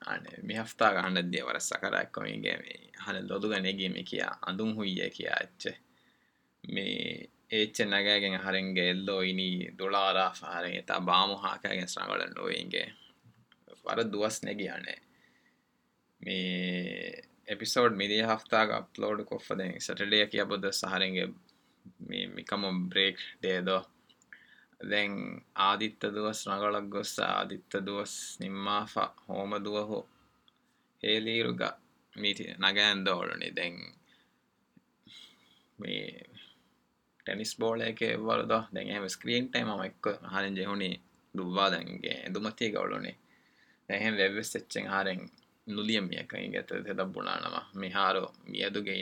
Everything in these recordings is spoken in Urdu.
ಪಾಡ್ಕಾಸ್ಟ್ ಅಮ್ಮಾರು ಹಬ ಆನೆ අනේ මේ හස්ථා ගහන්න දිය වර සකරක්කොමගේ මේ හන ලොදුග නෙගීම කියා අඳුම් හුයිය කියා ඇච්ච මේ ඒච්ච නගෑගෙන් හරෙන්ගේ එල්ලෝ ඉනි දුලාරා ාරෙන් එතා බාමු හාකෑගෙන් ස්නගල නොවන්ගේ වර දුවස් නැගියනේ මේ එපිසෝඩ් මිදි හස්ථාග අප්ලෝඩ් කොෆ්පදෙන් සටඩිය කිය බොද دیں آدت دس نگڑ گوس آدت دن فو مولی ری نگا دور دس بولے دا دیکھ اسکرین ٹائم ہر جی دباد کا ہارنگ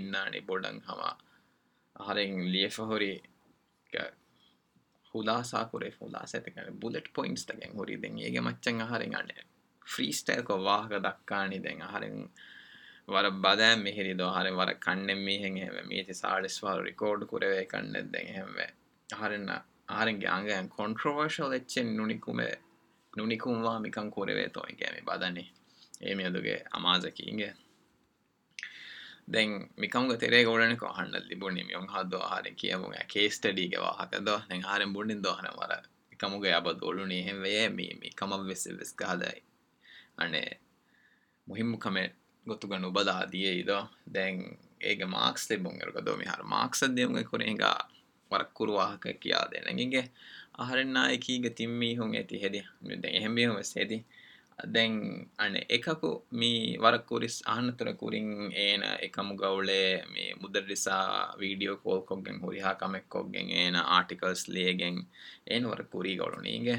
نک بارونا بوڑھ ہر لیف ہ ہُلاسا کو بلٹ پورچ ہر فری واغ دکا میحری ہر وار کنڈ میگ میارڈیں گے کم کو ماضکی دین مکم گرے گڑنے کو ہر نی بڑی ہاتھو ہارے کھی اسٹڈ و حکد ہارم بوڑنیندر کم گیا کم بیس بیس گاد ہر مہیم مکھم گاد دین ای گارکس تے بو گر گو می ہار مارکس دے ہوں گے کون گا وارک کو آر نی گ تین می ہوں گے تھی ہے ہوں گے دے ہنکو می وارکری آن تر کورکم گوڑے می مدرسا ویڈیو کالکری کمک آٹیکلس لیے ورکری گوڑے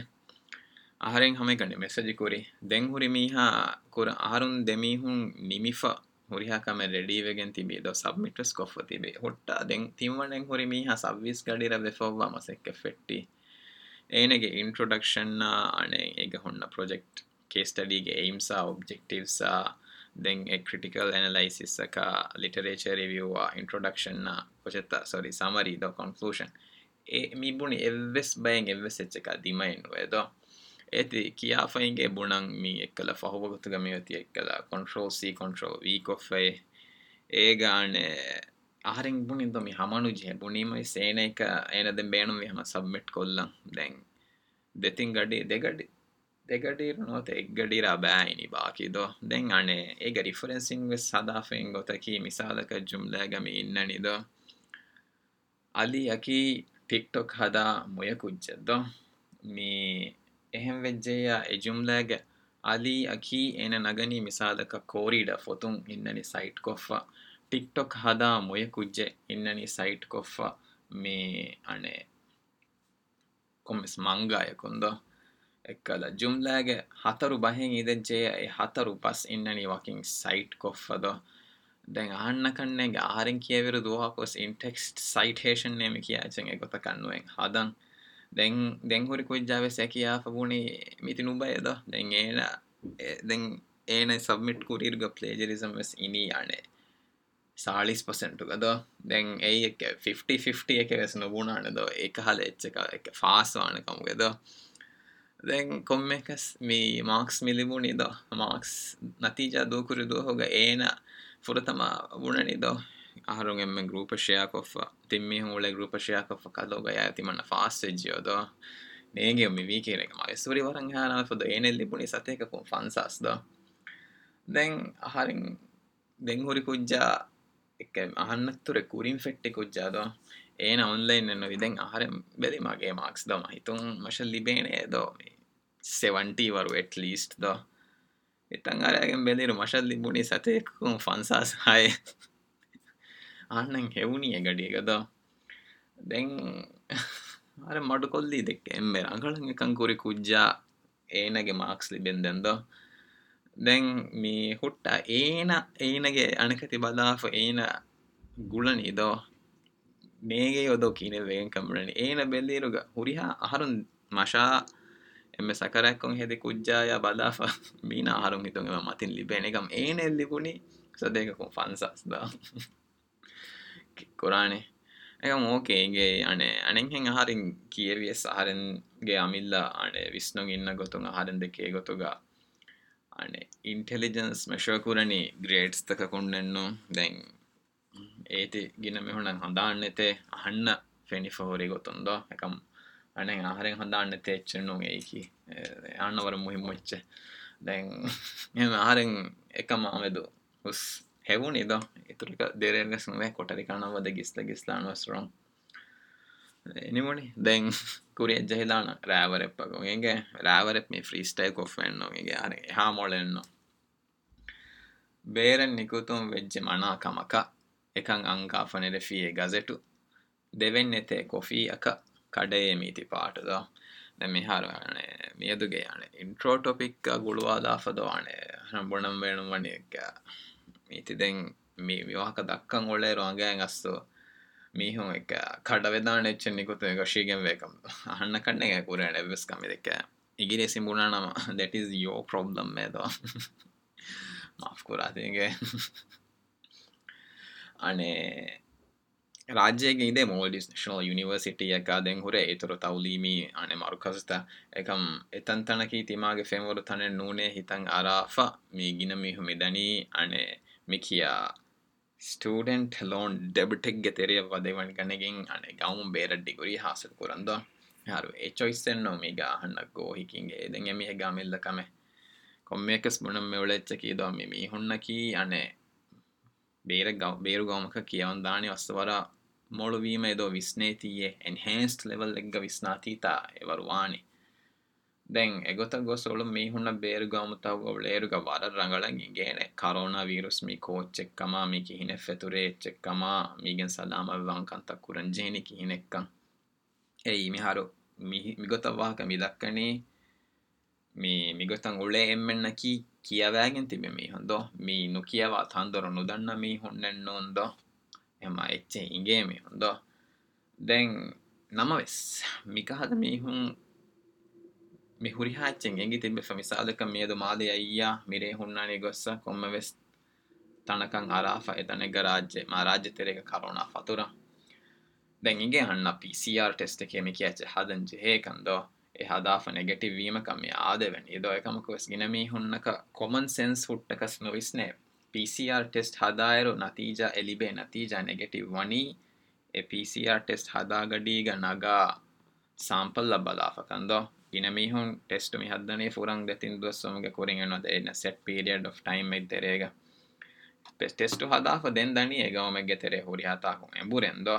آر ہمی کن میسج کو دے ہی ہاں کو آن دے می ہوں فا ہری ہاک میگی ادو سبمٹ تیٹ دیں تیوہیں ہری می ہاں سبس گڑی ریف مسکیٹرشن ہنگ ہاجکٹ کہ اسٹڈی گئیمسٹیوسا دین کل انالائسیس کا لیٹرچر ریویوڈکشنا ساری سام د کنکلوشن بائے می دا فونا کلو گمی ہوتی ہے سبمٹ کو دین دے تھنگ باقی دے گی مسالک می اکی ٹک ٹوک مج میم ویج یوم ایگنی مسا لک کو سائٹ کف ٹک مج ان سائٹ کف میم اس منگا کند جل ہترو بس ہاتھ روپس واکٹ کو دیں نہ کنگ آر کھوکو ٹیکسٹ سائٹر کوئی جاسے میو دیں سبمٹ کو گلے سالس پرسنٹ دیں فی فی ویسے دے کم کس می ماس میلی بو ماکس نتیج دو کھو ہوگرت بونی دو آنگ گروپ شی آک تم ہوں گروپ شری کف کلو گیا فاسٹ اجزیو نیگی ویک میوہرو نیب ست آن دے گی فٹ کجو این آن لائن آر بگے مارکس دہ مشل بے می سیونٹی وٹلسٹ دولی رو مشلونی ستے فنسا سائے آنگیا گڈ دے آر مٹکل کے کنکری کجا ے نا مارکس بند دے می ہاں ہنکتی بداف این گڑھنے می گئینے کام بےلی ہری ہر مشاون کجا یا بل ہر تو مت لیپنی سکوں ہوں ہار کہ ایسنگ گی آمد آڈے وشنوگ ہرندگلیجنس میں شو کو گرٹس تک کن دین ඒති ගින මෙහුණන් හඳාන්න එතේ අහන්න ෆෙනි ෆහෝරි ගොතුන්ද එකම් අනෙ ආහරෙන් හඳාන්න තේච්චනු ඒකි අන්නවර මුහිම්මොච්ච දැන් එම ආරෙන් එකම අමෙදු උස් හෙවුනිද ඉතුරක දෙරෙල්ගස්නේ කොටරිකානවද ගිස්ල ගිස්ලානොස්රම් එනිමොනි දැන් කුරිය ජහිලාන රෑවරෙප්පගගේ රෑවරෙත් මේ ෆ්‍රීස්ටයි කොෆෙන්න්නෝගේ අර හා මොලෙන්නෝ ಬೇರನ್ ನಿಕುತುಂ ವೆಜ್ಜೆ ಮಣಾಕಮಕ එකං فی گزٹو دے وے کھی اکی میتی پاٹ دو ٹوپک گوڑواد دکڑ رو می ہوں کڑویدان چین شیگ ویکم کنڈ گیا گیسم بونا دٹ یو پروبلم یونیورسٹی یا دیں تعلیم مرکزی تیما فیمر تین نونے ہتنگ اراف می گین می ہنی آنے مکیا اسٹوڈینٹ لون ڈبٹ ونگ گاؤں بیر ڈیگری ہاسل کوچی آنے ಬೇರೆ ಗೌ ಬೇರು ಗೌಮಕ ಕಿಯವಂದಾಣಿ ವಸ್ತವರ ಮೊಳುವೀಮ ಎದೋ ವಿಸ್ನೇತಿಯೆ ಎನ್ಹೇನ್ಸ್ಡ್ ಲೆವೆಲ್ ಎಗ್ಗ ವಿಸ್ನಾತೀತ ಎವರು ವಾಣಿ ದೆನ್ ಎಗೊತ ಗೊಸೊಳು ಮೀಹುಣ್ಣ ಬೇರು ಗೌಮತಾವು ಗೊವಳೇರುಗ ವರ ರಂಗಳಂ ಇಗೇನೆ ಕರೋನಾ ವೀರುಸ್ ಮಿ ಕೋಚ್ಚೆಕ್ಕಮ ಮಿ ಕಿಹಿನೆ ಫೆತುರೆ ಎಚ್ಚೆಕ್ಕಮ ಮೀಗೆನ್ ಸಲಾಮ ವಂಕಂತ ಕುರಂಜೇನಿ ಕಿಹಿನೆಕ್ಕಂ ಎಯಿ ಮಿಹಾರು ಮಿಗೊತ ವಾಹಕ ಮಿದಕ್ಕಣಿ ಮಿ ಮಿಗೊತಂ ಉಳೆ ಎಮ್ಮೆಣ್ಣಕಿ میرے ہوں گوسا تن کا دیں گے یہ حداف نگٹ یہ مکمنی دیکمک کامن سینس ہٹکس پی سی آر ٹسٹ ہدا رو نتیجلیبے نتیج نٹیٹونی پی سی آر ٹھا گاپل باف کند گنم ٹسٹ می ہن پورے تندرینگ set period of time test ہف دے گیتے ہوتا رو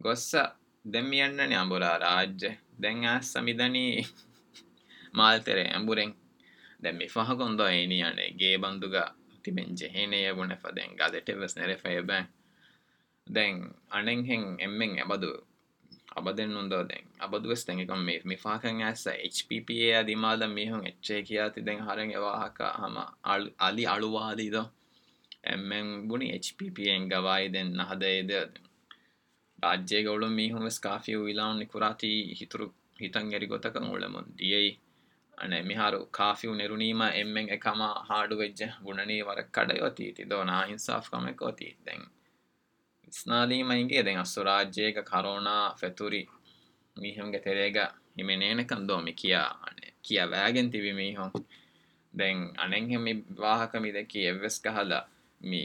گوسمیاں راج දැන් ආස්සමි දනී මාල්තරේ ඇඹුරෙන් දැන් මේ ෆහ කොන්ද එනි අනේ ගේ බන්දුග තිබෙන් ජෙහෙනේ යගුණ ෆ දැන් ගදටෙවස් නෙරේ ෆය දැන් අනෙන්හෙන් එම්මෙන් අබදු අබ දෙන් නොන්ද දැන් අබදු වෙස් දැන් එකම මේ මේ ඇස්ස HPP ඒ আদি මාද මේ හොන් එච් ති දැන් හරෙන් එවාහක හම අලි අලුවාදීද දෝ එම්මෙන් බුනි HPP එන් ගවයි දැන් ರಾಜ್ಯಗೆ ಅವಳು ಮೀಹುಮೆಸ್ ಕಾಫಿ ಇಲಾನ್ ನಿಕುರಾತಿ ಹಿತುರು ಹಿತಂ ಎರಿ ಗೊತಕಂ ಉಳಮುನ್ ದಿಯೈ ಅನೆ ಮಿಹಾರು ಕಾಫಿಯು ನೆರುನೀಮ ಎಮ್ಮೆಂ ಎಕಮ ಹಾಡು ವೆಜ್ಜೆ ಗುಣನಿ ವರ ಕಡಯೋತೀತಿ ದೋ ನಾ ಇನ್ಸಾಫ್ ಕಮೆ ಕೋತಿ ದೆನ್ ಇಸ್ನಾಲೀಮೈಗೆ ದೆನ್ ಅಸ್ಸು ರಾಜ್ಯೇಗ ಕರೋನಾ ಫೆತುರಿ ಮೀಹುಂಗೆ ತೆರೆಗ ಹಿಮೆನೇನಕಂ ದೋ ಮಿ ಕಿಯಾ ಅನೆ ಕಿಯಾ ವ್ಯಾಗೆನ್ ತಿವಿ ಮೀಹುಂ ದೆನ್ ಅನೆಂ ಹೆಮ್ಮಿ ವಾಹಕ ಮಿದಕಿ ಎವ್ವೆಸ್ ಕಹಲ ಮೀ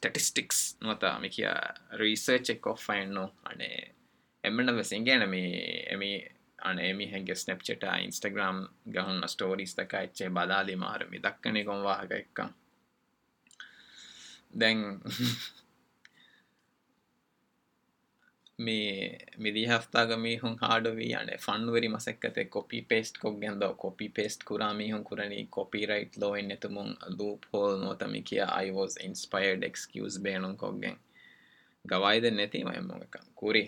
ٹیستا می ریسرچ ایم بس میم ایم ہینگ اسٹسٹاگرم گونا اسٹوریز دکا بلا مار دکا دین می مفت کا می ہوں ہاڑوی آنے فنڈوری مسکتے کوپی پیسٹ کوسٹرا می ہوں کوئی کپی رائٹ لوگوں کو گوائی دے تھی ویمری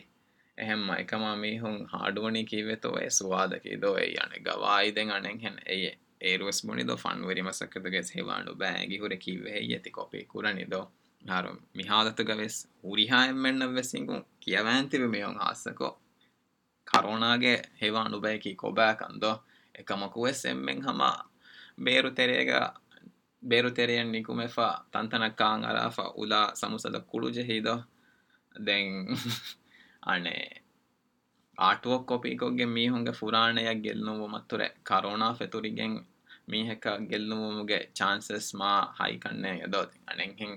ہمیں ہاڈونی کی وی تو گوائے آنے بونی دو فنڈ ویری مسکتے دو می ہاں گوتی میو ہاسکو کارو گے ہی وو بیکوکم کو میرے تریا گے کم ف تن کل سمسد کڑوج آٹو کپ گے می ہوں پورانو مترے کرونا پتو رنگ میک غل چانس مائکے دودھ ہوں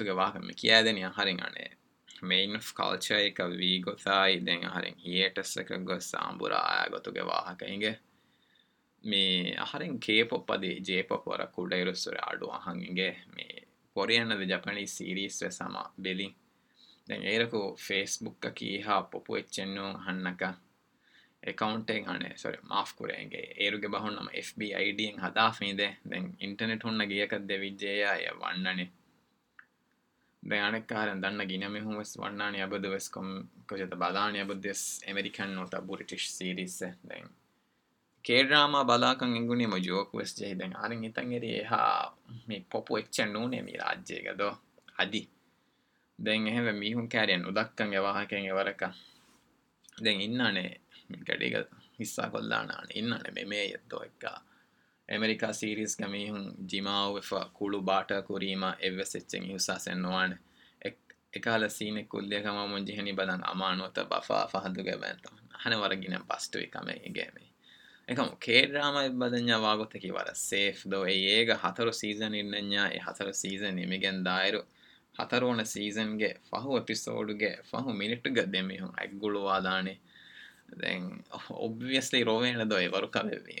گوا می کھی نیاری میلچر بتگے واقع میری جے پپور آڈو می پوری اے جا سیریز ڈ بےکو فیس بک پپ پوچھنا ہنک اکاؤنٹ ساری معف کوئی ہت آفے දැනකාරෙන් දන්න ගිනම හුමස් වන්නානය අබද වෙස්කොම් කොජත බලානය බුද්දෙස් එමරිකන් නොත බුරිටිෂ් සිරිස්ස දැන් කේඩ්‍රාමා බලාකන් එගුණේ මජෝකුවස් ජෙහිදැන් අරින් හිතන් එරි එහා මේ පොපු එච්ච නූනේ මේ රාජ්‍යයකදෝ අදි දැන් එහෙම මීහුන් කෑරියන් උදක්කන් එවාහකෙන් එවරක දැන් ඉන්නනේ කඩික හිස්සා කොල්ලානාන ඉන්නන امیرکا سیریز کم ہوں جیم واٹ کوریم یو ایسا سے نوکال سینک مجھے بدانوت میم کھیر ڈگار سیف دوتر سیزن ہترو سیزن یہ مو ہترو سیزن فہو ایپسو فہو مٹ گد میم ایگلواد روکے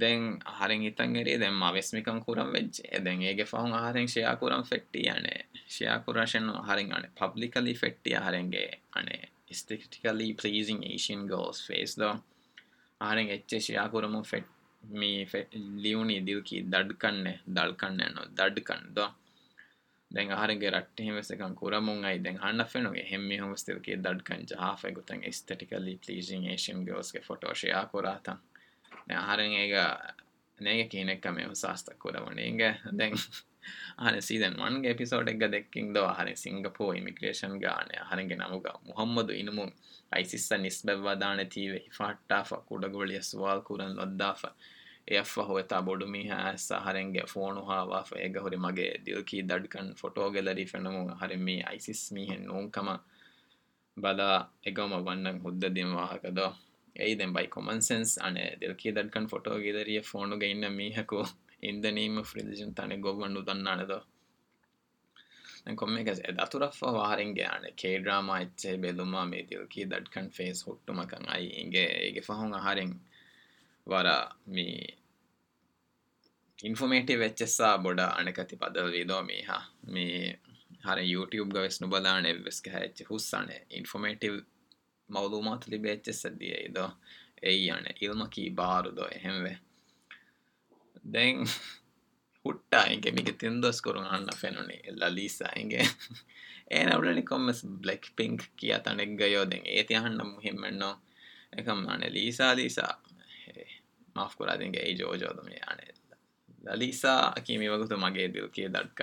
دیں گی تنگریس میں کنکورم وجہ شیہخو رٹی شیئاخو ر شارے پبلکلی فٹی ہر گے استٹکلی پلیزنگ ایشین گوس فیس دوڈے دڈو دہ دیں گے ہار گے رٹیستے کنکورمگ دیں دن جافے استٹکلی فلزنگ فوٹو شیاخو رت ඒ නක නෙක්කම සාස්තක්ක දමනේග දැන් හන සිදන් වන්ගේ පිසෝටක් දෙක්කින් ද හර සිංගපෝ ඉමික්‍රේෂන් ගානය හරගේ නමුග මුහම්මදු ඉනමුන් අයිසිස්ස නිස් බැවවාදාන තිීව ෆට්ටාක් කුඩගොලිය ස්වාල් කරන් ලොද්දාාව එඒ හොතා බොඩු මිහ සහරෙන්ගේ ෆෝනු හාවා ඒග හොරි මගේ දිල්කී දඩ්කන් ෆොටෝගෙලරී ෙනනමුන් හරම මේ අයිසිස්මිහෙන් නොන්කම බලා එගම වන්නන් හුද්ද දෙම්වාහකදෝ سیٹو بڑا یو ٹوسٹیو معلومات موت بیچ سی دو بار دو تندوس کریں گے للیسا کھی بگ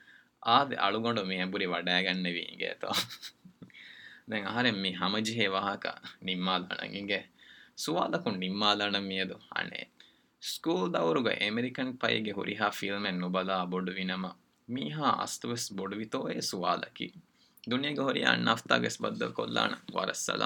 آ ب می ہ مجک سوالکن می اسکول ایمریکن پائیں گے بل بین می ہاں بڑوی تو سوالکی دنیا بد کل وارسل